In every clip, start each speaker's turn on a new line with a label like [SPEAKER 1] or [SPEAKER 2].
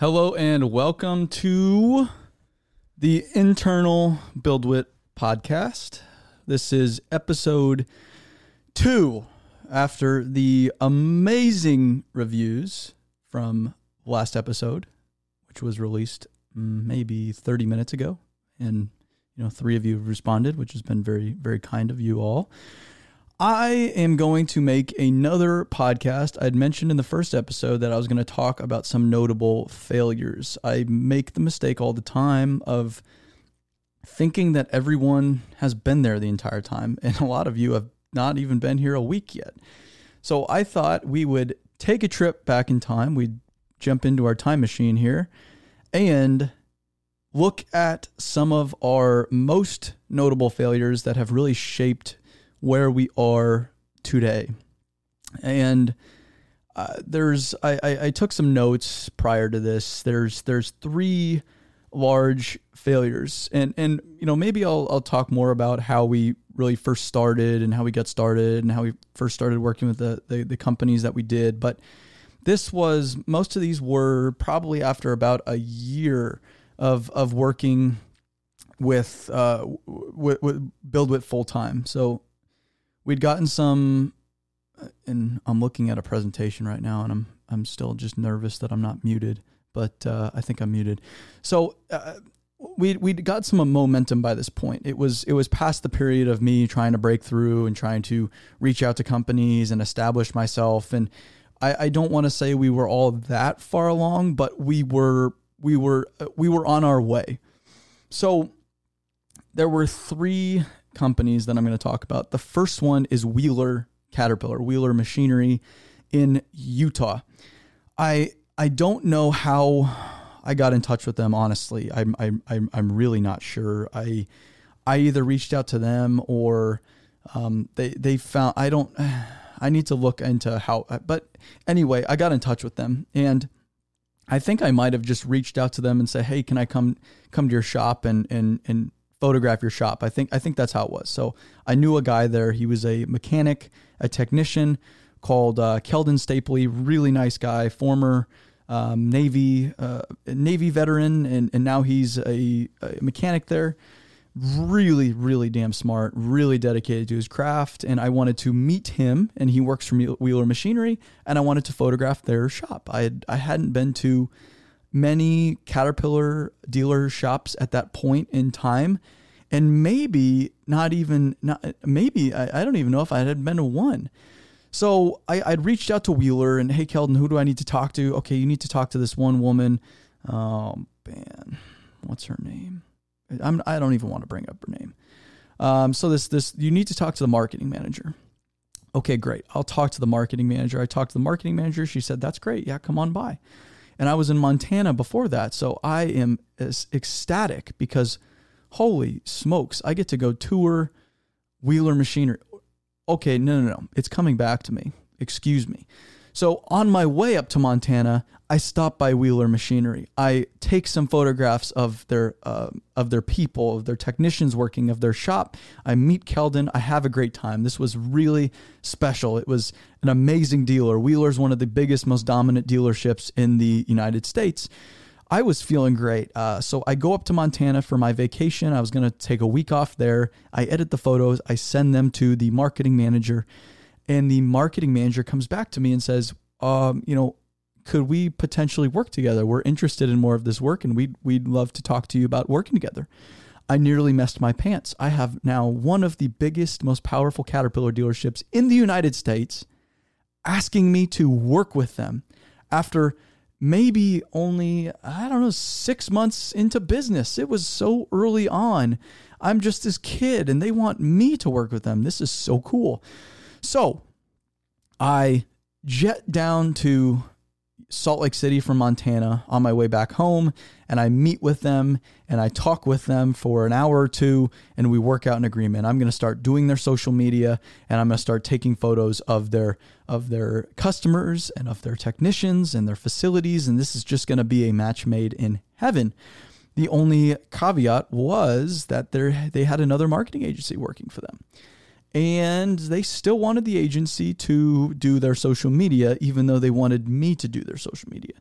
[SPEAKER 1] Hello and welcome to the internal BuildWitt podcast. This is episode two after the amazing reviews from last episode, which was released maybe 30 minutes ago. And, you know, three of you have responded, which has been very, very kind of you all. I am going to make another podcast. I'd mentioned in the first episode that I was going to talk about some notable failures. I make the mistake all the time of thinking that everyone has been there the entire time, and a lot of you have not even been here a week yet. So I thought we would take a trip back in time. We'd jump into our time machine here and look at some of our most notable failures that have really shaped where we are today. And uh, there's I, I, I took some notes prior to this. There's there's three large failures, and and you know maybe I'll I'll talk more about how we really first started and how we got started and how we first started working with the the, the companies that we did. But this was most of these were probably after about a year of of working with uh with, with BuildWitt full time. So we'd gotten some and I'm looking at a presentation right now and I'm I'm still just nervous that I'm not muted, but uh, I think I'm muted. So uh, we we got some momentum by this point. It was it was past the period of me trying to break through and trying to reach out to companies and establish myself. And I, I don't want to say we were all that far along, but we were we were we were on our way. So there were three companies that I'm going to talk about. The first one is Wheeler Caterpillar, Wheeler Machinery in Utah. I I don't know how I got in touch with them. Honestly, I'm I'm I'm, really not sure. I I either reached out to them or um, they they found I don't. I need to look into how. But anyway, I got in touch with them and. I think I might have just reached out to them and said, "Hey, can I come come to your shop and and and photograph your shop. I think I think that's how it was. So I knew a guy there. He was a mechanic, a technician called uh, Keldon Stapley. Really nice guy, former um, Navy uh, Navy veteran, and and now he's a, a, mechanic there. Really, really damn smart. Really dedicated to his craft. And I wanted to meet him, and he works for Wheeler Machinery, and I wanted to photograph their shop. I had I hadn't been to many Caterpillar dealer shops at that point in time. And maybe not even, not, maybe, I, I don't even know if I had been to one. So I, I'd reached out to Wheeler and, hey, Keldon, who do I need to talk to? Okay, you need to talk to this one woman. Oh, man. What's her name? I'm, I don't even want to bring up her name. Um, so this, this, you need to talk to the marketing manager. Okay, great. I'll talk to the marketing manager. I talked to the marketing manager. She said, that's great. Yeah, come on by. And I was in Montana before that. So I am ecstatic because holy smokes, I get to go tour Wheeler Machinery. Okay, no, no, no. It's coming back to me. Excuse me. So on my way up to Montana, I stop by Wheeler Machinery. I take some photographs of their uh, of their people, of their technicians working, of their shop. I meet Keldon. I have a great time. This was really special. It was an amazing dealer. Wheeler's one of the biggest, most dominant dealerships in the United States. I was feeling great. Uh, so I go up to Montana for my vacation. I was going to take a week off there. I edit the photos. I send them to the marketing manager and the marketing manager comes back to me and says, um, you know, could we potentially work together? We're interested in more of this work and we'd, we'd love to talk to you about working together. I nearly messed my pants. I have now one of the biggest, most powerful Caterpillar dealerships in the United States asking me to work with them after maybe only, I don't know, six months into business. It was so early on. I'm just this kid and they want me to work with them. This is so cool. So I jet down to Salt Lake City from Montana on my way back home and I meet with them and I talk with them for an hour or two and we work out an agreement. I'm going to start doing their social media and I'm going to start taking photos of their of their customers and of their technicians and their facilities and this is just going to be a match made in heaven. The only caveat was that they they had another marketing agency working for them and they still wanted the agency to do their social media, even though they wanted me to do their social media.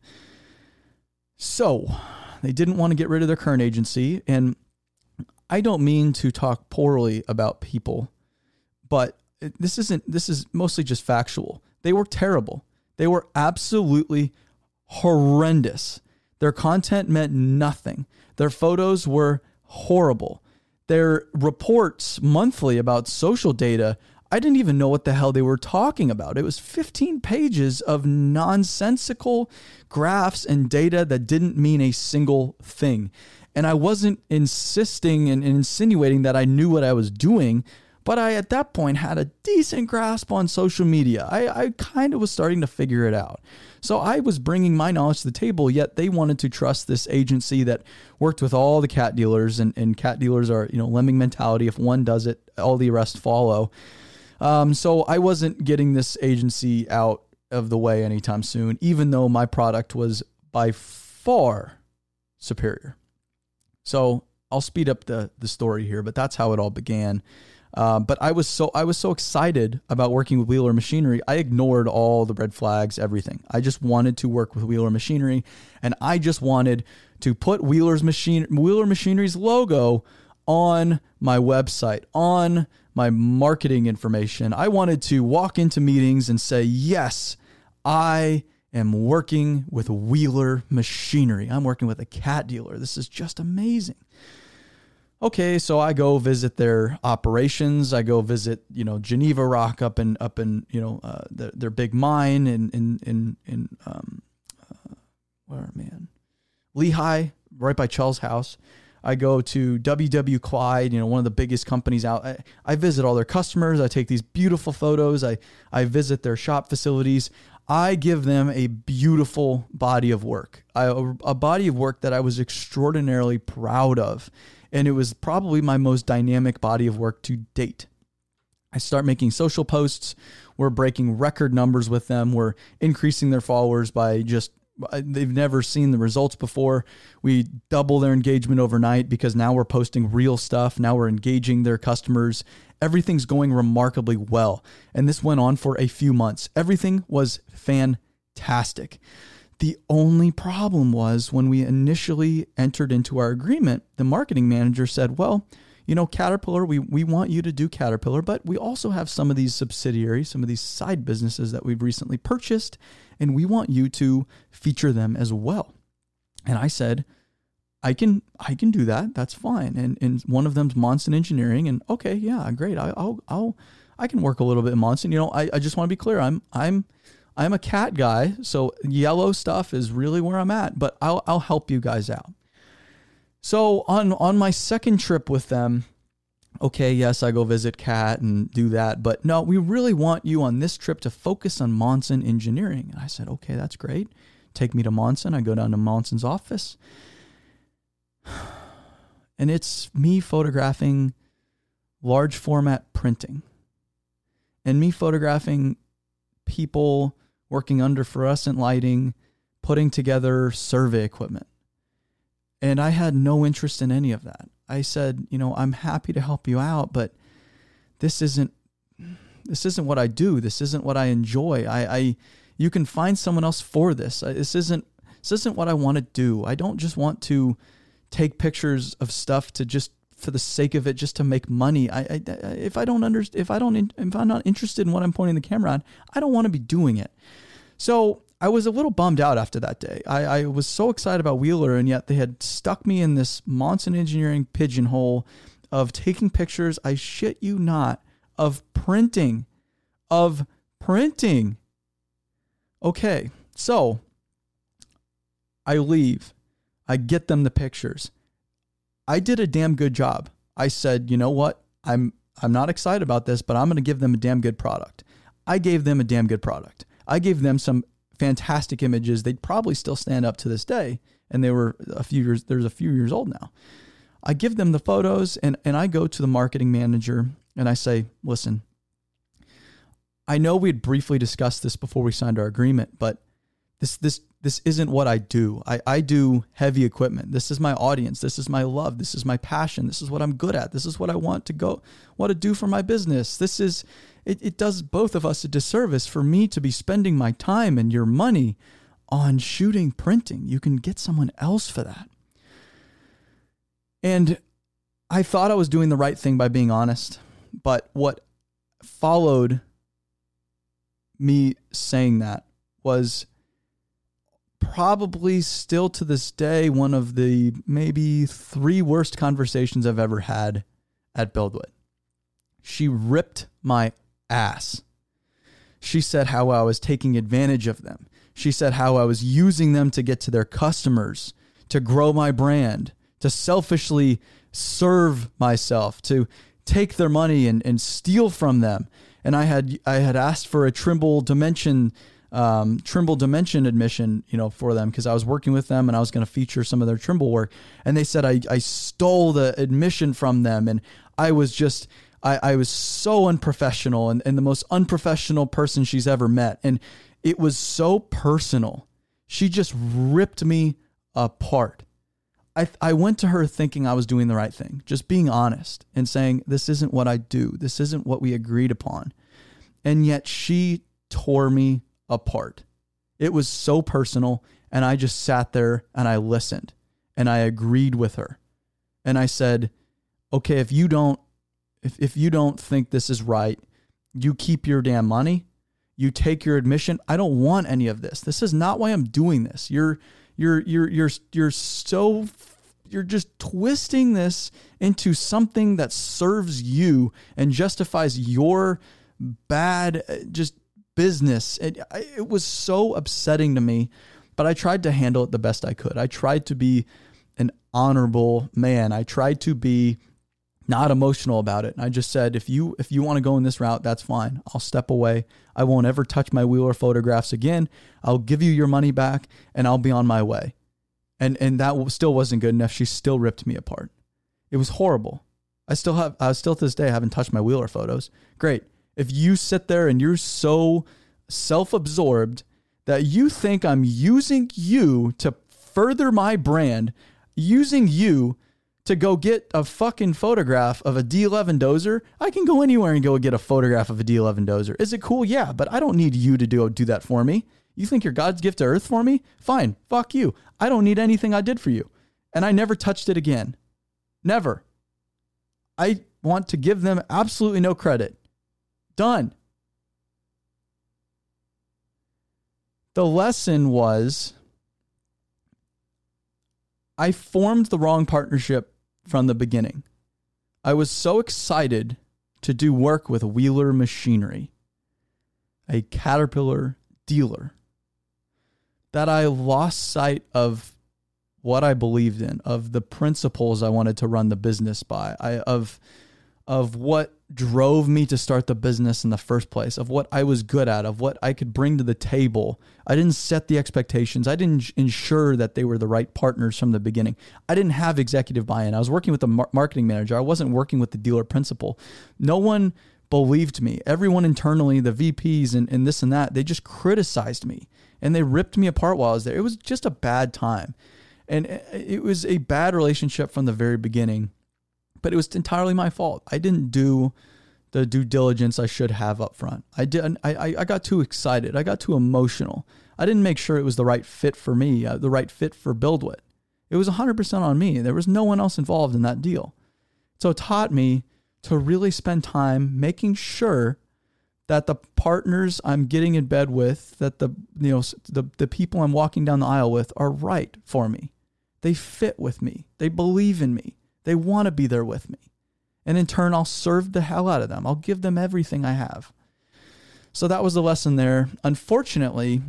[SPEAKER 1] So they didn't want to get rid of their current agency. And I don't mean to talk poorly about people, but this isn't, this is mostly just factual. They were terrible. They were absolutely horrendous. Their content meant nothing. Their photos were horrible. Their reports monthly about social data, I didn't even know what the hell they were talking about. It was 15 pages of nonsensical graphs and data that didn't mean a single thing. And I wasn't insisting and insinuating that I knew what I was doing but I, at that point, had a decent grasp on social media. I, I kind of was starting to figure it out. So I was bringing my knowledge to the table, yet they wanted to trust this agency that worked with all the cat dealers, and, and cat dealers are, you know, lemming mentality. If one does it, all the rest follow. Um, so I wasn't getting this agency out of the way anytime soon, even though my product was by far superior. So I'll speed up the the story here, but that's how it all began. Um, but I was so I was so excited about working with Wheeler Machinery. I ignored all the red flags, everything. I just wanted to work with Wheeler Machinery, and I just wanted to put Wheeler's machine Wheeler Machinery's logo on my website, on my marketing information. I wanted to walk into meetings and say, "Yes, I am working with Wheeler Machinery. I'm working with a cat dealer. This is just amazing." Okay, so I go visit their operations. I go visit, you know, Geneva Rock up in up in you know uh, their, big mine in in in in um, uh, where man, Lehi, right by Charles' house. I go to WW Clyde, you know, one of the biggest companies out. I, I visit all their customers. I take these beautiful photos. I I visit their shop facilities. I give them a beautiful body of work, I, a body of work that I was extraordinarily proud of and it was probably my most dynamic body of work to date. I start making social posts. We're breaking record numbers with them. We're increasing their followers by just they've never seen the results before. We double their engagement overnight because now we're posting real stuff. Now we're engaging their customers. Everything's going remarkably well. And this went on for a few months. Everything was fantastic. The only problem was when we initially entered into our agreement, the marketing manager said, Well, you know, Caterpillar, we, we want you to do Caterpillar, but we also have some of these subsidiaries, some of these side businesses that we've recently purchased, and we want you to feature them as well. And I said, I can I can do that. That's fine. And and one of them's Monsen Engineering. And okay, yeah, great. I, will I'll I can work a little bit in Monsen. You know, I, I just want to be clear. I'm I'm I'm a cat guy, so yellow stuff is really where I'm at, but I'll, I'll help you guys out. So on on my second trip with them, okay, yes, I go visit Cat and do that, but no, we really want you on this trip to focus on Monsen engineering. And I said, okay, that's great. Take me to Monsen. I go down to Monsen's office, and it's me photographing large format printing, and me photographing people working under fluorescent lighting, putting together survey equipment. And I had no interest in any of that. I said, you know, I'm happy to help you out, but this isn't this isn't what I do. This isn't what I enjoy. I, I you can find someone else for this. This isn't this isn't what I want to do. I don't just want to take pictures of stuff to just for the sake of it, just to make money. I, I if I don't understand, if I don't, if I'm not interested in what I'm pointing the camera on, I don't want to be doing it. So I was a little bummed out after that day. I, I was so excited about Wheeler, and yet they had stuck me in this Monsen Engineering pigeonhole of taking pictures. I shit you not, of printing, of printing. Okay, so I leave. I get them the pictures. I did a damn good job. I said, you know what? I'm I'm not excited about this, but I'm going to give them a damn good product. I gave them a damn good product. I gave them some fantastic images. They'd probably still stand up to this day, and they were a few years. There's a few years old now. I give them the photos, and and I go to the marketing manager and I say, listen. I know we had briefly discussed this before we signed our agreement, but this this this isn't what I do. I, I do heavy equipment. This is my audience. This is my love. This is my passion. This is what I'm good at. This is what I want to go, want to do for my business. This is, it, it does both of us a disservice for me to be spending my time and your money on shooting printing. You can get someone else for that. And I thought I was doing the right thing by being honest, but what followed me saying that was probably still to this day one of the maybe three worst conversations I've ever had at BuildWitt. She ripped my ass. She said how I was taking advantage of them. She said how I was using them to get to their customers, to grow my brand, to selfishly serve myself, to take their money and, and steal from them. And I had I had asked for a Trimble Dimension um, Trimble Dimension admission, you know, for them because I was working with them and I was going to feature some of their Trimble work. And they said I, I stole the admission from them and I was just I, I was so unprofessional and, and the most unprofessional person she's ever met. And it was so personal. She just ripped me apart. I, I went to her thinking I was doing the right thing, just being honest and saying, This isn't what I do. This isn't what we agreed upon. And yet she tore me apart. It was so personal. And I just sat there and I listened and I agreed with her. And I said, Okay, if you don't if, if you don't think this is right, you keep your damn money, you take your admission. I don't want any of this. This is not why I'm doing this. You're you're you're you're you're so you're just twisting this into something that serves you and justifies your bad uh, just business. It, it was so upsetting to me, but I tried to handle it the best I could. I tried to be an honorable man. I tried to be not emotional about it. And I just said, if you if you want to go in this route, that's fine. I'll step away. I won't ever touch my Wheeler photographs again. I'll give you your money back, and I'll be on my way. And and that still wasn't good enough. She still ripped me apart. It was horrible. I still have I still to this day I haven't touched my Wheeler photos. Great. If you sit there and you're so self-absorbed that you think I'm using you to further my brand, using you to go get a fucking photograph of a D11 dozer, I can go anywhere and go get a photograph of a D11 dozer. Is it cool? Yeah, but I don't need you to do, do that for me. You think you're God's gift to earth for me? Fine, fuck you. I don't need anything I did for you. And I never touched it again. Never. I want to give them absolutely no credit. Done. The lesson was I formed the wrong partnership from the beginning. I was so excited to do work with Wheeler Machinery, a Caterpillar dealer, that I lost sight of what I believed in, of the principles I wanted to run the business by, I, of of what drove me to start the business in the first place, of what I was good at, of what I could bring to the table. I didn't set the expectations. I didn't ensure that they were the right partners from the beginning. I didn't have executive buy in. I was working with the mar- marketing manager, I wasn't working with the dealer principal. No one believed me. Everyone internally, the VPs and, and this and that, they just criticized me and they ripped me apart while I was there. It was just a bad time. And uh, it was a bad relationship from the very beginning but it was entirely my fault. I didn't do the due diligence I should have up front. I did. I, I got too excited. I got too emotional. I didn't make sure it was the right fit for me, uh, the right fit for BuildWitt. It was 100% on me. There was no one else involved in that deal. So it taught me to really spend time making sure that the partners I'm getting in bed with, that the you know the the people I'm walking down the aisle with are right for me. They fit with me. They believe in me. They want to be there with me. And in turn, I'll serve the hell out of them. I'll give them everything I have. So that was the lesson there. Unfortunately,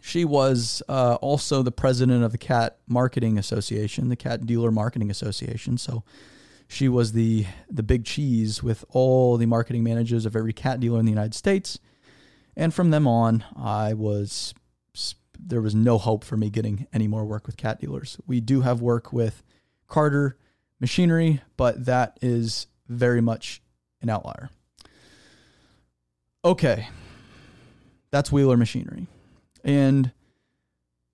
[SPEAKER 1] she was uh, also the president of the Cat Marketing Association, the Cat Dealer Marketing Association. So she was the the big cheese with all the marketing managers of every cat dealer in the United States. And from them on, I was there was no hope for me getting any more work with cat dealers. We do have work with Carter machinery, but that is very much an outlier. Okay, that's Wheeler Machinery. And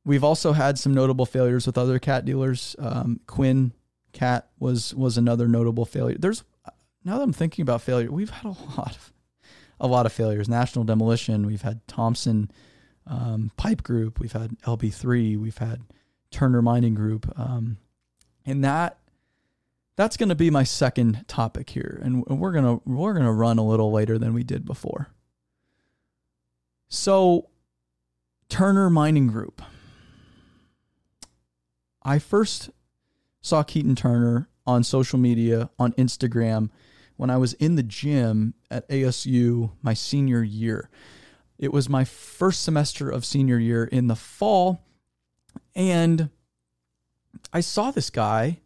[SPEAKER 1] we've also had some notable failures with other cat dealers. Um, Quinn Cat was was another notable failure. There's now that I'm thinking about failure, we've had a lot of a lot of failures. National Demolition, we've had Thompson um, Pipe Group, we've had LB3, we've had Turner Mining Group, um, and that that's going to be my second topic here, and we're gonna we're gonna run a little later than we did before. So, Turner Mining Group. I first saw Keaton Turner on social media on Instagram when I was in the gym at ASU my senior year. It was my first semester of senior year in the fall, and I saw this guy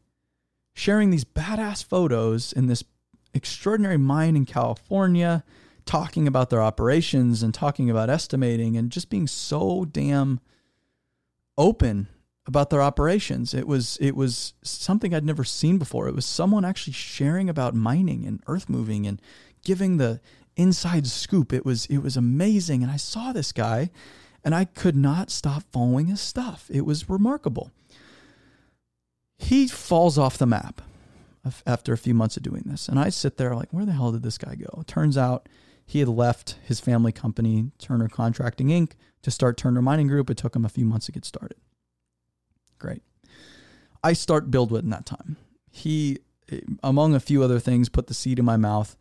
[SPEAKER 1] sharing these badass photos in this extraordinary mine in California, talking about their operations and talking about estimating and just being so damn open about their operations. It was it was something I'd never seen before. It was someone actually sharing about mining and earth moving and giving the inside scoop. It was it was amazing and I saw this guy and I could not stop following his stuff. It was remarkable he falls off the map after a few months of doing this. And I sit there like, where the hell did this guy go? Turns out he had left his family company, Turner Contracting Inc., to start Turner Mining Group. It took him a few months to get started. Great. I start BuildWitt in that time. He, among a few other things, put the seed in my mouth.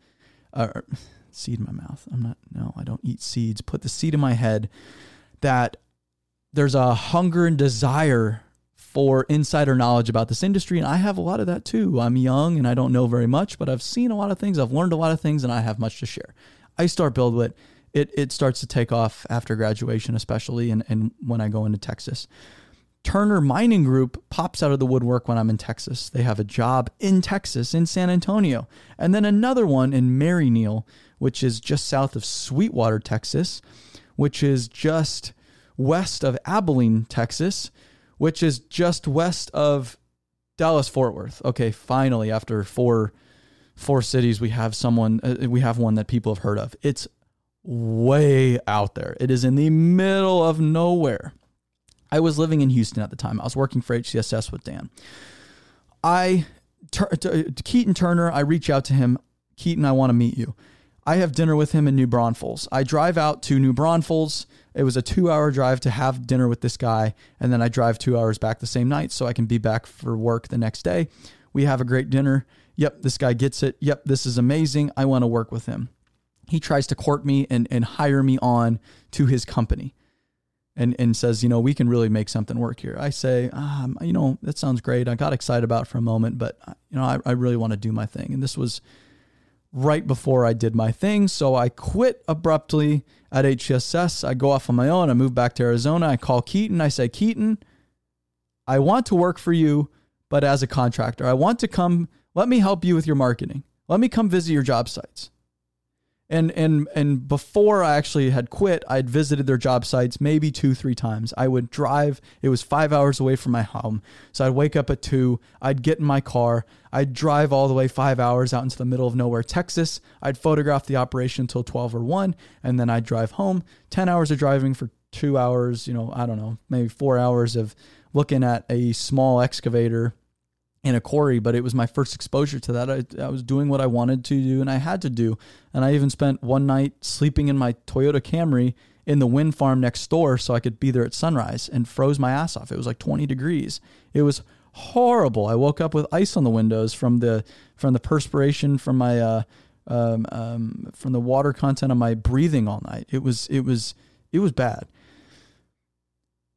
[SPEAKER 1] Uh, seed in my mouth. I'm not, no, I don't eat seeds. Put the seed in my head that there's a hunger and desire for insider knowledge about this industry. And I have a lot of that too. I'm young and I don't know very much, but I've seen a lot of things. I've learned a lot of things and I have much to share. I start BuildWitt. It, it starts to take off after graduation, especially, and, and when I go into Texas. Turner Mining Group pops out of the woodwork when I'm in Texas. They have a job in Texas, in San Antonio, and then another one in Maryneal, which is just south of Sweetwater, Texas, which is just west of Abilene, Texas, which is just west of Dallas Fort Worth. Okay, finally after four four cities we have someone uh, we have one that people have heard of. It's way out there. It is in the middle of nowhere. I was living in Houston at the time. I was working for HCSS with Dan. I to Keaton Turner, I reach out to him. Keaton, I want to meet you. I have dinner with him in New Braunfels. I drive out to New Braunfels. It was a two hour drive to have dinner with this guy. And then I drive two hours back the same night so I can be back for work the next day. We have a great dinner. Yep, this guy gets it. Yep, this is amazing. I want to work with him. He tries to court me and, and hire me on to his company and, and says, you know, we can really make something work here. I say, um, you know, that sounds great. I got excited about for a moment, but, you know, I, I really want to do my thing. And this was right before I did my thing. So I quit abruptly at HCSS. I go off on my own. I move back to Arizona. I call Keaton. I say, Keaton, I want to work for you, but as a contractor. I want to come, let me help you with your marketing. Let me come visit your job sites and and and before I actually had quit, I'd visited their job sites maybe two three times. I would drive. It was five hours away from my home, so I'd wake up at two. I'd get in my car. I'd drive all the way five hours out into the middle of nowhere, Texas. I'd photograph the operation until twelve or one, and then I'd drive home. Ten hours of driving for two hours. You know, I don't know, maybe four hours of looking at a small excavator in a quarry, but it was my first exposure to that. I, I, was doing what I wanted to do and I had to do. And I even spent one night sleeping in my Toyota Camry in the wind farm next door so I could be there at sunrise and froze my ass off. It was like 20 degrees. It was horrible. I woke up with ice on the windows from the from the perspiration from my uh, um, um, from the water content of my breathing all night. It was it was it was bad.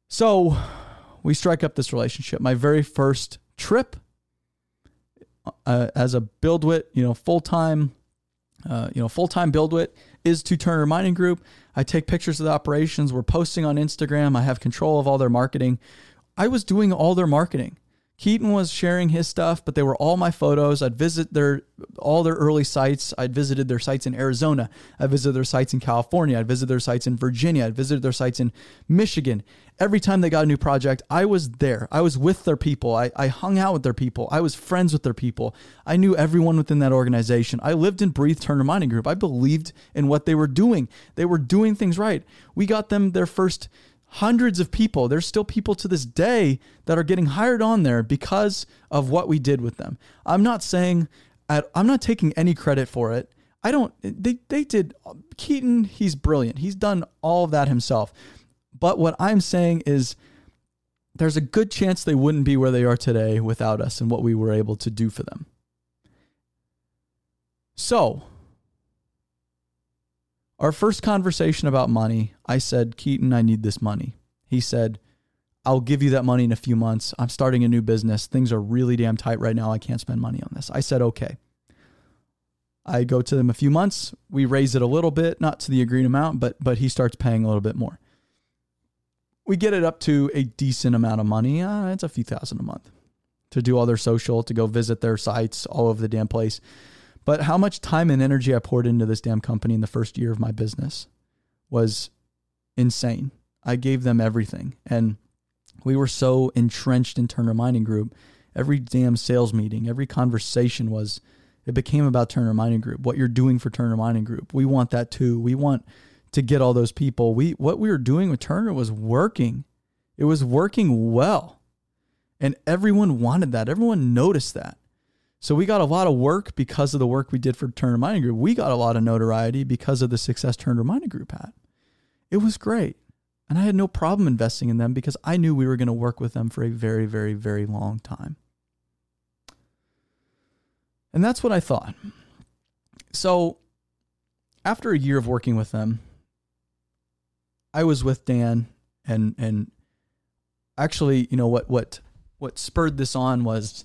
[SPEAKER 1] So we strike up this relationship. My very first trip uh, as a BuildWitt, you know, full time, uh, you know, full time BuildWitt is to Turner Mining Group. I take pictures of the operations. We're posting on Instagram. I have control of all their marketing. I was doing all their marketing. Keaton was sharing his stuff, but they were all my photos. I'd visit their all their early sites. I'd visited their sites in Arizona. I visited their sites in California. I'd visited their sites in Virginia. I'd visited their sites in Michigan. Every time they got a new project, I was there. I was with their people. I, I hung out with their people. I was friends with their people. I knew everyone within that organization. I lived and breathed Turner Mining Group. I believed in what they were doing. They were doing things right. We got them their first hundreds of people. There's still people to this day that are getting hired on there because of what we did with them. I'm not saying I'm not taking any credit for it. I don't they they did Keaton, he's brilliant. He's done all of that himself. But what I'm saying is there's a good chance they wouldn't be where they are today without us and what we were able to do for them. So, our first conversation about money, I said, Keaton, I need this money. He said, I'll give you that money in a few months. I'm starting a new business. Things are really damn tight right now. I can't spend money on this. I said, okay. I go to them a few months. We raise it a little bit, not to the agreed amount, but but he starts paying a little bit more. We get it up to a decent amount of money. Uh, it's a few thousand a month to do all their social, to go visit their sites all over the damn place. But how much time and energy I poured into this damn company in the first year of my business was insane. I gave them everything. And we were so entrenched in Turner Mining Group. Every damn sales meeting, every conversation was, it became about Turner Mining Group, what you're doing for Turner Mining Group. We want that too. We want to get all those people. We, what we were doing with Turner was working. It was working well. And everyone wanted that. Everyone noticed that. So we got a lot of work because of the work we did for Turner Mining Group. We got a lot of notoriety because of the success Turner Mining Group had. It was great. And I had no problem investing in them because I knew we were going to work with them for a very, very, very long time. And that's what I thought. So after a year of working with them, I was with Dan and and actually, you know what what what spurred this on was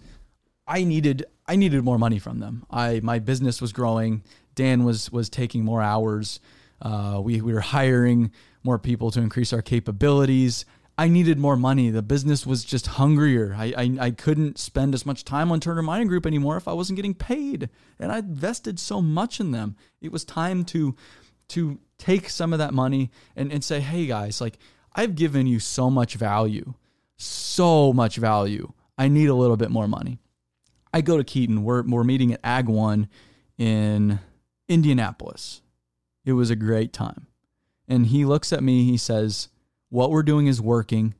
[SPEAKER 1] I needed I needed more money from them. I my business was growing. Dan was was taking more hours. Uh, we we were hiring more people to increase our capabilities. I needed more money. The business was just hungrier. I, I, I couldn't spend as much time on Turner Mining Group anymore if I wasn't getting paid. And I invested so much in them. It was time to to take some of that money and, and say, hey guys, like I've given you so much value, so much value. I need a little bit more money. I go to Keaton. We're, we're meeting at Ag One in Indianapolis. It was a great time. And he looks at me, he says, What we're doing is working.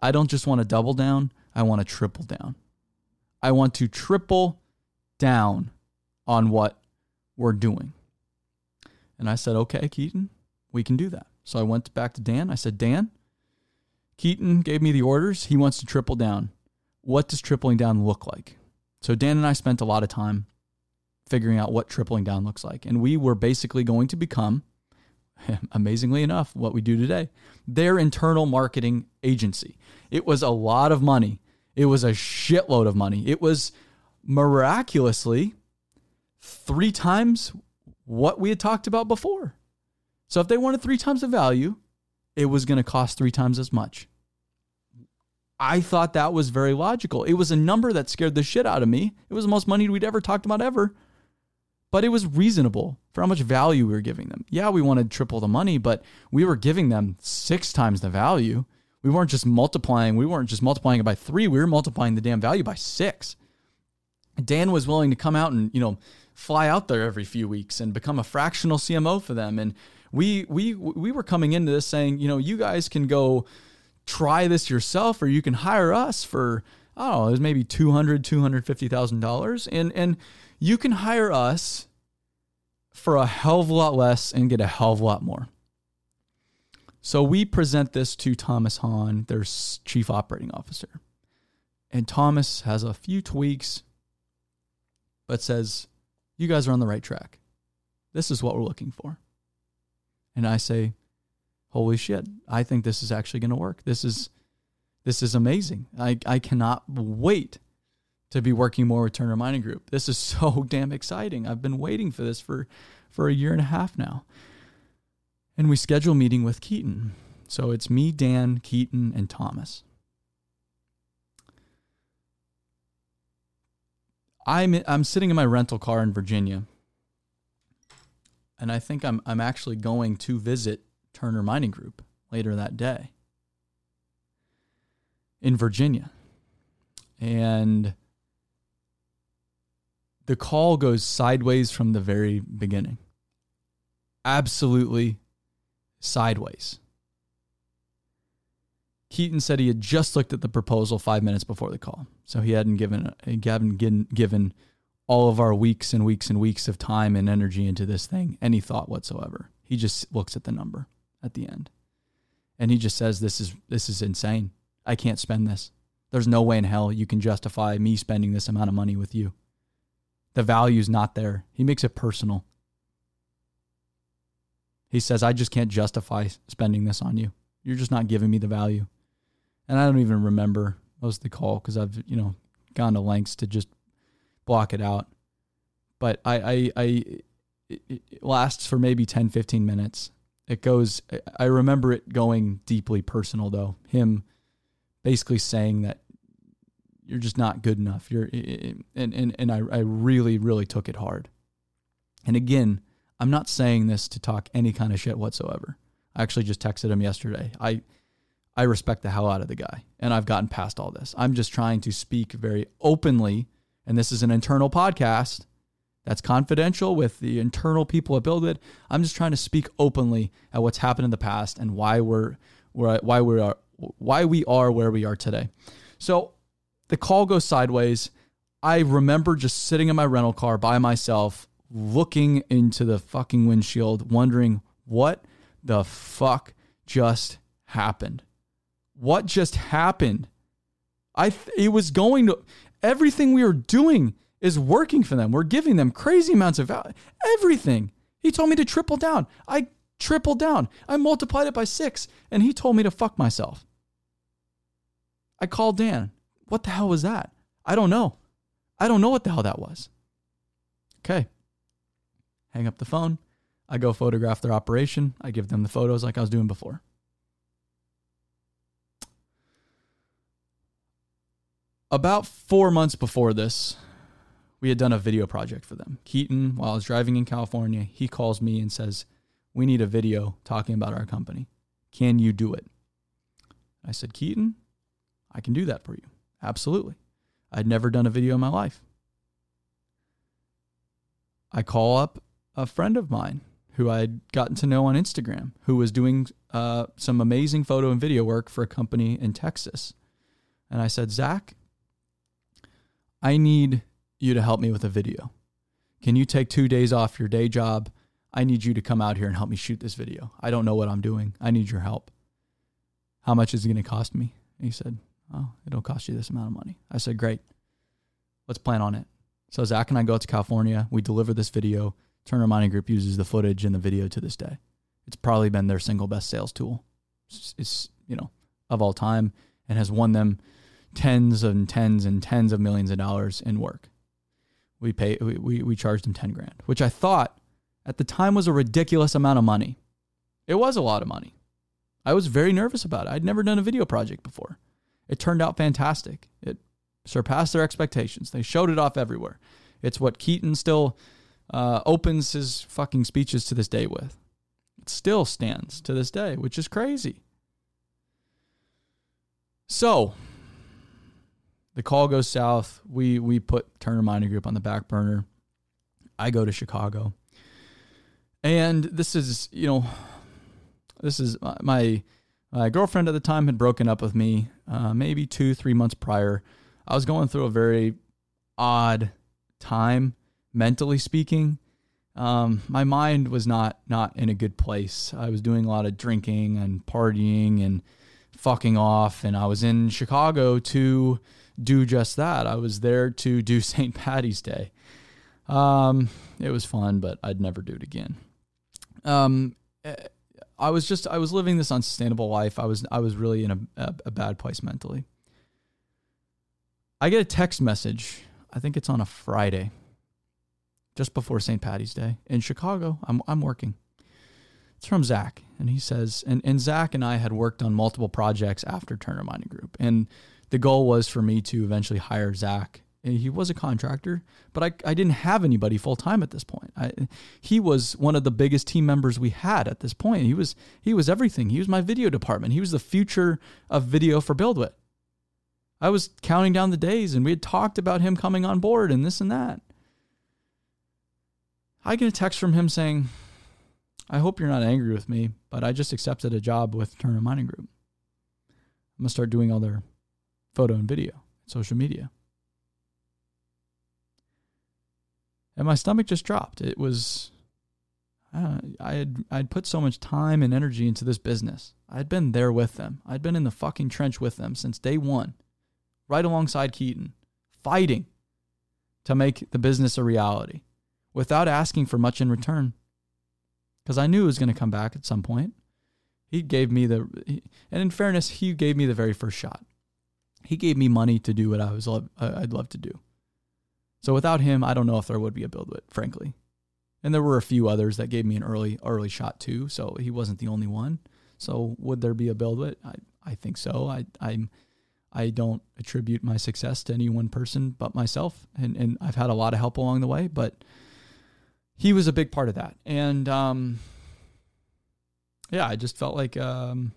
[SPEAKER 1] I don't just want to double down, I want to triple down. I want to triple down on what we're doing. And I said, Okay, Keaton, we can do that. So I went back to Dan. I said, Dan, Keaton gave me the orders. He wants to triple down. What does tripling down look like? So Dan and I spent a lot of time figuring out what tripling down looks like. And we were basically going to become, amazingly enough, what we do today, their internal marketing agency. It was a lot of money. It was a shitload of money. It was miraculously three times what we had talked about before. So if they wanted three times the value, it was going to cost three times as much. I thought that was very logical. It was a number that scared the shit out of me. It was the most money we'd ever talked about ever. But it was reasonable for how much value we were giving them. Yeah, we wanted triple the money, but we were giving them six times the value. We weren't just multiplying, we weren't just multiplying it by three, we were multiplying the damn value by six. Dan was willing to come out and, you know, fly out there every few weeks and become a fractional CMO for them. And we we we were coming into this saying, you know, you guys can go try this yourself or you can hire us for I don't know, there's maybe two hundred, two hundred fifty thousand dollars, and and you can hire us for a hell of a lot less and get a hell of a lot more. So we present this to Thomas Hahn, their chief operating officer, and Thomas has a few tweaks, but says, "You guys are on the right track. This is what we're looking for." And I say, holy shit, I think this is actually going to work. This is this is amazing. I, I cannot wait to be working more with Turner Mining Group. This is so damn exciting. I've been waiting for this for, for a year and a half now. And we schedule a meeting with Keaton. So it's me, Dan, Keaton, and Thomas. I'm I'm sitting in my rental car in Virginia. And I think I'm I'm actually going to visit Turner Mining Group later that day in Virginia. And the call goes sideways from the very beginning. Absolutely sideways. Keaton said he had just looked at the proposal five minutes before the call. So he hadn't given, he hadn't given, all of our weeks and weeks and weeks of time and energy into this thing any thought whatsoever. He just looks at the number at the end. And he just says, This is this is insane. I can't spend this. There's no way in hell you can justify me spending this amount of money with you. The value's not there. He makes it personal. He says, I just can't justify spending this on you. You're just not giving me the value. And I don't even remember most of the call because I've, you know, gone to lengths to just block it out. But I, I, I it lasts for maybe 10, 15 minutes. It goes, I remember it going deeply personal though. Him basically saying that you're just not good enough. You're, and, and, and I, I really, really took it hard. And again, I'm not saying this to talk any kind of shit whatsoever. I actually just texted him yesterday. I, I respect the hell out of the guy and I've gotten past all this. I'm just trying to speak very openly. And this is an internal podcast that's confidential with the internal people at BuildWitt. I'm just trying to speak openly at what's happened in the past and why we're, why we are why we are where we are today. So the call goes sideways. I remember just sitting in my rental car by myself, looking into the fucking windshield, wondering what the fuck just happened. What just happened? I it was going to everything we were doing is working for them. We're giving them crazy amounts of value. Everything. He told me to triple down. I tripled down. I multiplied it by six, and he told me to fuck myself. I called Dan. What the hell was that? I don't know. I don't know what the hell that was. Okay. Hang up the phone. I go photograph their operation. I give them the photos like I was doing before. About four months before this, we had done a video project for them. Keaton, while I was driving in California, he calls me and says, We need a video talking about our company. Can you do it? I said, Keaton, I can do that for you. Absolutely. I'd never done a video in my life. I call up a friend of mine who I'd gotten to know on Instagram, who was doing uh, some amazing photo and video work for a company in Texas. And I said, Zach, I need you to help me with a video. Can you take two days off your day job? I need you to come out here and help me shoot this video. I don't know what I'm doing. I need your help. How much is it going to cost me? he said, Oh, it'll cost you this amount of money. I said, Great. Let's plan on it. So Zach and I go out to California. We deliver this video. Turner Mining Group uses the footage in the video to this day. It's probably been their single best sales tool. It's you know, of all time and has won them tens and tens and tens of millions of dollars in work we pay we, we, charged him 10 grand which i thought at the time was a ridiculous amount of money. It was a lot of money. I was very nervous about it. I'd never done a video project before. It turned out fantastic. It surpassed their expectations. They showed it off everywhere. It's what keaton still uh, opens his fucking speeches to this day with. It still stands to this day which is crazy. So the call goes south. We we put Turner Mining Group on the back burner. I go to Chicago, and this is you know, this is my my girlfriend at the time had broken up with me uh, maybe two three months prior. I was going through a very odd time mentally speaking. Um, my mind was not not in a good place. I was doing a lot of drinking and partying and fucking off, and I was in Chicago to do just that. I was there to do St. Patty's Day. Um, it was fun, but I'd never do it again. Um, I was just I was living this unsustainable life. I was I was really in a, a, a bad place mentally. I get a text message. I think it's on a Friday, just before St. Patty's Day in Chicago. I'm I'm working. It's from Zach, and he says, and and Zach and I had worked on multiple projects after Turner Mining Group, and the goal was for me to eventually hire Zach. And he was a contractor, but I, I didn't have anybody full time at this point. I, he was one of the biggest team members we had at this point. He was he was everything. He was my video department. He was the future of video for BuildWitt. I was counting down the days, and we had talked about him coming on board and this and that. I get a text from him saying, "I hope you're not angry with me, but I just accepted a job with Turner Mining Group. I'm gonna start doing all their photo and video, social media. And my stomach just dropped. It was, uh, I had I'd put so much time and energy into this business. I'd been there with them. I'd been in the fucking trench with them since day one, right alongside Keaton, fighting to make the business a reality without asking for much in return. Because I knew it was going to come back at some point. He gave me the, and in fairness, he gave me the very first shot. He gave me money to do what I was, I'd love to do. So without him, I don't know if there would be a BuildWitt, frankly. And there were a few others that gave me an early early shot too. So he wasn't the only one. So would there be a BuildWitt? I I think so. I I'm I don't attribute my success to any one person but myself, and and I've had a lot of help along the way, but he was a big part of that. And um, yeah, I just felt like um,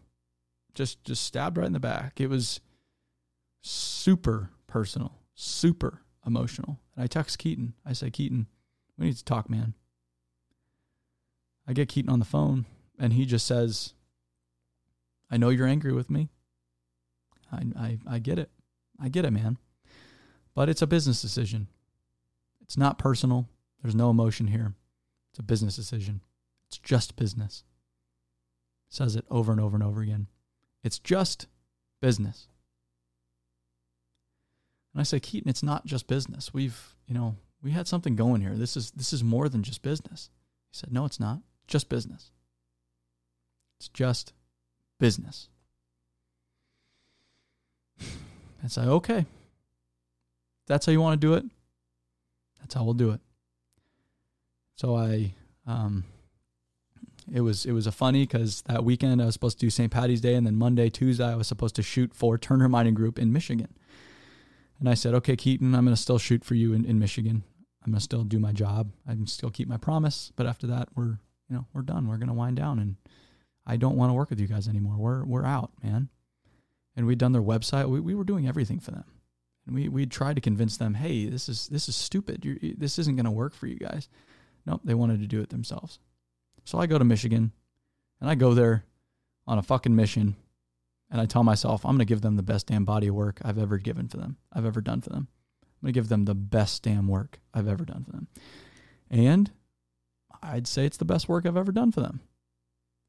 [SPEAKER 1] just just stabbed right in the back. It was super personal, super emotional. And I text Keaton. I say, Keaton, we need to talk, man. I get Keaton on the phone, and he just says, I know you're angry with me. I, I, I get it. I get it, man. But it's a business decision. It's not personal. There's no emotion here. It's a business decision. It's just business. Says it over and over and over again. It's just business. And I said, Keaton, it's not just business. We've, you know, we had something going here. This is this is more than just business. He said, No, it's not. Just business. It's just business. And say, okay. That's how you want to do it. That's how we'll do it. So I um it was it was a funny because that weekend I was supposed to do St. Patty's Day and then Monday, Tuesday I was supposed to shoot for Turner Mining Group in Michigan. And I said, okay, Keaton, I'm going to still shoot for you in, in Michigan. I'm going to still do my job. I can still keep my promise. But after that, we're, you know, we're done. We're going to wind down. And I don't want to work with you guys anymore. We're, we're out, man. And we'd done their website. We, we were doing everything for them. And we, we tried to convince them, hey, this is, this is stupid. You're, this isn't going to work for you guys. Nope, they wanted to do it themselves. So I go to Michigan and I go there on a fucking mission and I tell myself I'm going to give them the best damn body of work I've ever given for them. I've ever done for them. I'm going to give them the best damn work I've ever done for them. And I'd say it's the best work I've ever done for them.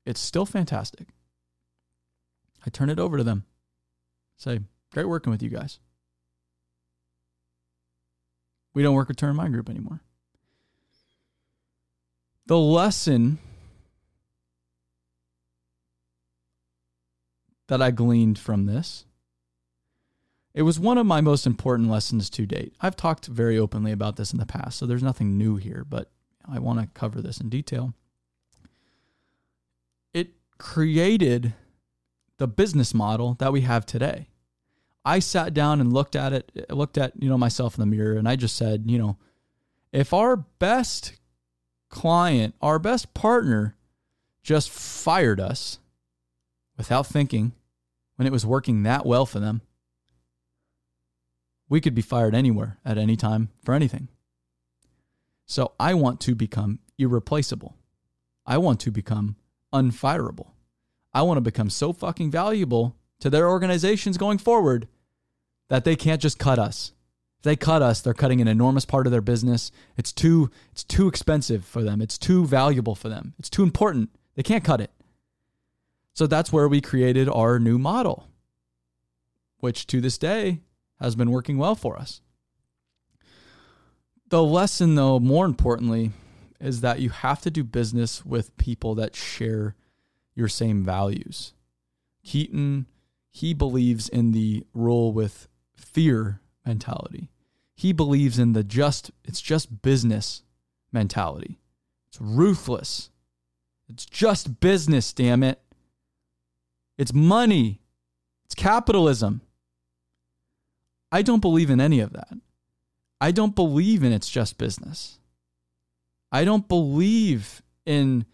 [SPEAKER 1] It's still fantastic. I turn it over to them. Say, great working with you guys. We don't work with Turner Mining Group anymore. The lesson that I gleaned from this. It was one of my most important lessons to date. I've talked very openly about this in the past, so there's nothing new here, but I want to cover this in detail. It created the business model that we have today. I sat down and looked at it, looked at, you know, myself in the mirror and I just said, you know, if our best client, our best partner just fired us, without thinking when it was working that well for them. We could be fired anywhere at any time for anything. So I want to become irreplaceable. I want to become unfireable. I want to become so fucking valuable to their organizations going forward that they can't just cut us. If they cut us, they're cutting an enormous part of their business. It's too it's too expensive for them. It's too valuable for them. It's too important. They can't cut it. So that's where we created our new model, which to this day has been working well for us. The lesson, though, more importantly, is that you have to do business with people that share your same values. Keaton, he believes in the rule with fear mentality. He believes in the just, it's just business mentality. It's ruthless. It's just business, damn it. It's money. It's capitalism. I don't believe in any of that. I don't believe in it's just business. I don't believe in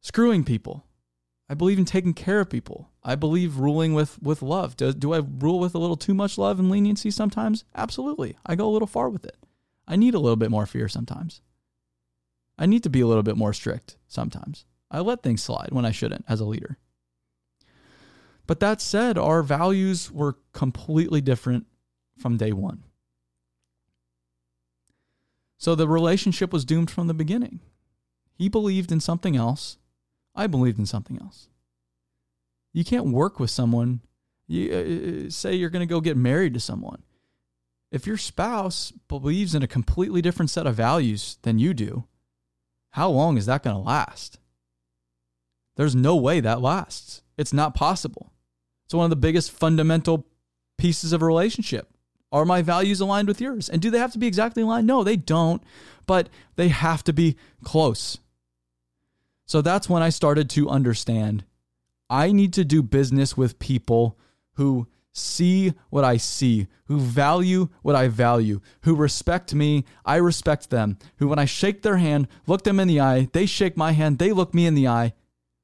[SPEAKER 1] screwing people. I believe in taking care of people. I believe ruling with, with love. Do, do I rule with a little too much love and leniency sometimes? Absolutely. I go a little far with it. I need a little bit more fear sometimes. I need to be a little bit more strict sometimes. I let things slide when I shouldn't as a leader. But that said, our values were completely different from day one. So the relationship was doomed from the beginning. He believed in something else. I believed in something else. You can't work with someone. You uh, uh say you're going to go get married to someone. If your spouse believes in a completely different set of values than you do, how long is that going to last? There's no way that lasts. It's not possible. It's one of the biggest fundamental pieces of a relationship. Are my values aligned with yours? And do they have to be exactly aligned? No, they don't, but they have to be close. So that's when I started to understand I need to do business with people who see what I see, who value what I value, who respect me, I respect them, who, when I shake their hand, look them in the eye, they shake my hand, they look me in the eye.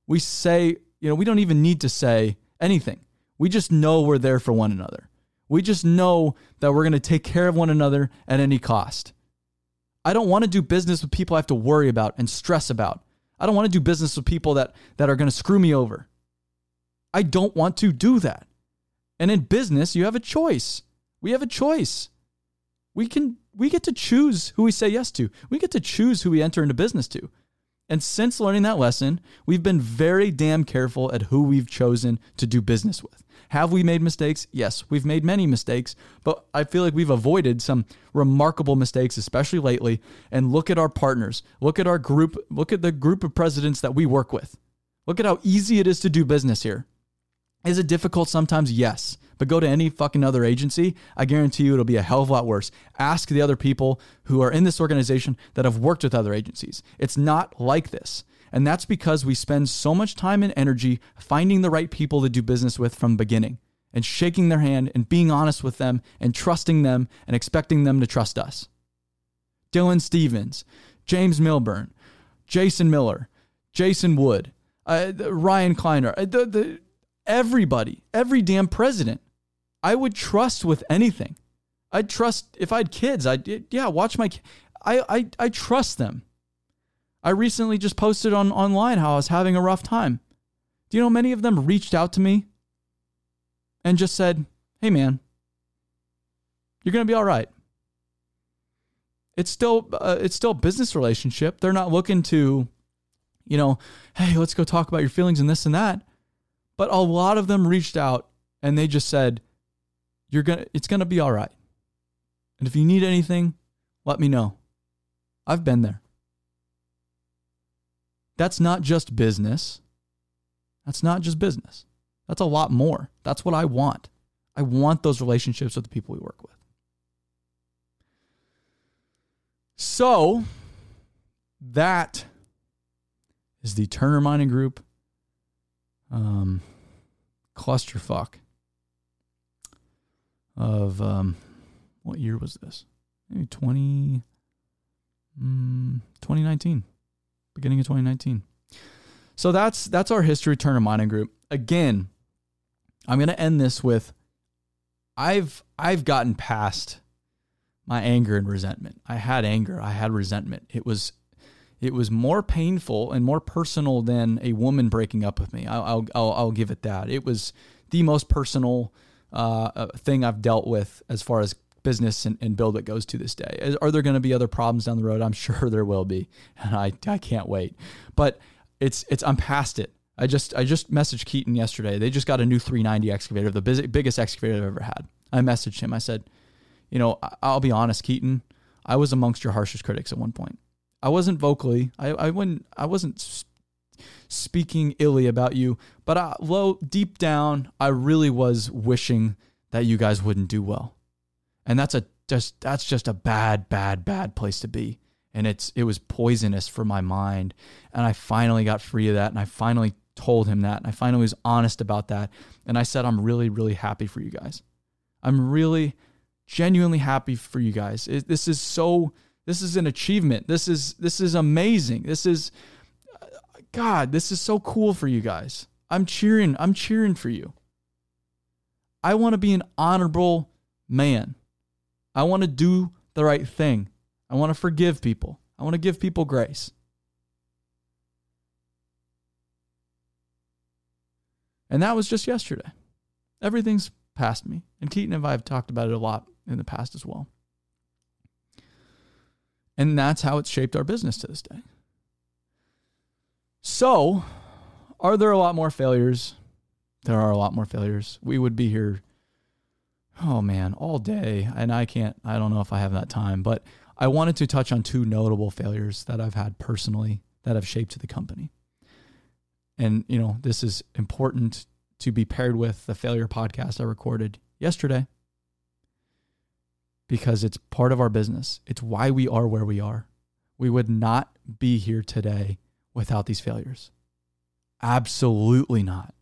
[SPEAKER 1] We say, you know, we don't even need to say anything. We just know we're there for one another. We just know that we're going to take care of one another at any cost. I don't want to do business with people I have to worry about and stress about. I don't want to do business with people that, that are going to screw me over. I don't want to do that. And in business, you have a choice. We have a choice. We can we get to choose who we say yes to. We get to choose who we enter into business to. And since learning that lesson, we've been very damn careful at who we've chosen to do business with. Have we made mistakes? Yes, we've made many mistakes, but I feel like we've avoided some remarkable mistakes, especially lately. And look at our partners. Look at our group. Look at the group of presidents that we work with. Look at how easy it is to do business here. Is it difficult sometimes? Yes. But go to any fucking other agency, I guarantee you it'll be a hell of a lot worse. Ask the other people who are in this organization that have worked with other agencies. It's not like this. And that's because we spend so much time and energy finding the right people to do business with from the beginning and shaking their hand and being honest with them and trusting them and expecting them to trust us. Dylan Stevens, James Milburn, Jason Miller, Jason Wood, uh, Ryan Kleiner, uh, the, the, everybody, every damn president, I would trust with anything. I'd trust if I had kids. I'd yeah, watch my. I I I trust them. I recently just posted on online how I was having a rough time. Do you know many of them reached out to me and just said, "Hey man, you're gonna be all right." It's still uh, it's still business relationship. They're not looking to, you know, hey, let's go talk about your feelings and this and that. But a lot of them reached out and they just said, You're gonna it's gonna be all right. And if you need anything, let me know. I've been there. That's not just business. That's not just business. That's a lot more. That's what I want. I want those relationships with the people we work with. So, that is the Turner Mining Group um, clusterfuck of um, what year was this? Maybe 20, mm, 2019, beginning of 2019. So that's that's our history Turner Mining Group. Again, I'm going to end this with I've I've gotten past my anger and resentment. I had anger, I had resentment. It was it was more painful and more personal than a woman breaking up with me. I'll, I'll, I'll give it that. It was the most personal uh, uh thing I've dealt with as far as business and, and BuildWitt goes to this day. Are there going to be other problems down the road? I'm sure there will be, and I, I can't wait. But it's it's I'm past it. I just I just messaged Keaton yesterday. They just got a new 390 excavator, the biggest excavator I've ever had. I messaged him. I said, you know, I'll be honest, Keaton. I was amongst your harshest critics at one point. I wasn't vocally. I, I wouldn't. I wasn't speaking illy about you, but I, low deep down, I really was wishing that you guys wouldn't do well, and that's a just that's just a bad, bad, bad place to be. And it's it was poisonous for my mind, and I finally got free of that, and I finally told him that, and I finally was honest about that, and I said I'm really, really happy for you guys. I'm really, genuinely happy for you guys. It, this is so this is an achievement. This is this is amazing. This is God, this is so cool for you guys. I'm cheering. I'm cheering for you. I want to be an honorable man. I want to do the right thing. I want to forgive people. I want to give people grace. And that was just yesterday. Everything's past me. And Keaton and I have talked about it a lot in the past as well. And that's how it's shaped our business to this day. So, are there a lot more failures? There are a lot more failures. We would be here, oh man, all day. And I can't, I don't know if I have that time, but I wanted to touch on two notable failures that I've had personally that have shaped the company. And, you know, this is important to be paired with the failure podcast I recorded yesterday because it's part of our business. It's why we are where we are. We would not be here today without these failures. Absolutely not.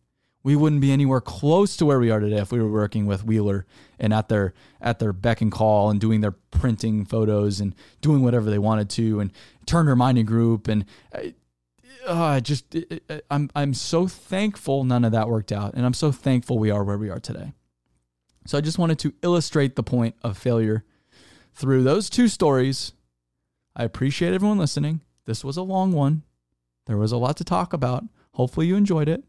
[SPEAKER 1] We wouldn't be anywhere close to where we are today if we were working with Wheeler and at their at their beck and call and doing their printing photos and doing whatever they wanted to and Turner Mining Group and uh, uh just uh, I'm I'm so thankful none of that worked out and I'm so thankful we are where we are today. So I just wanted to illustrate the point of failure through those two stories. I appreciate everyone listening. This was a long one. There was a lot to talk about. Hopefully, you enjoyed it.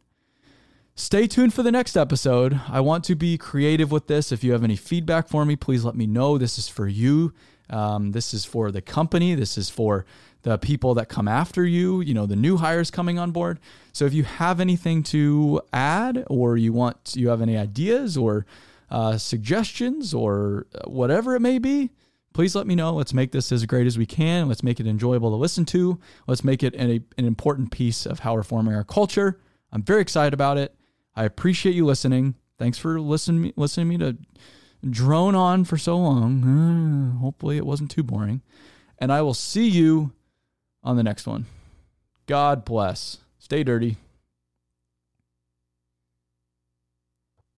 [SPEAKER 1] Stay tuned for the next episode. I want to be creative with this. If you have any feedback for me, please let me know. This is for you. Um, this is for the company. This is for the people that come after you, you know, the new hires coming on board. So if you have anything to add or you want, you have any ideas or uh, suggestions or whatever it may be, please let me know. Let's make this as great as we can. Let's make it enjoyable to listen to. Let's make it an, an important piece of how we're forming our culture. I'm very excited about it. I appreciate you listening. Thanks for listening listening me to drone on for so long. Hopefully it wasn't too boring. And I will see you on the next one. God bless. Stay dirty.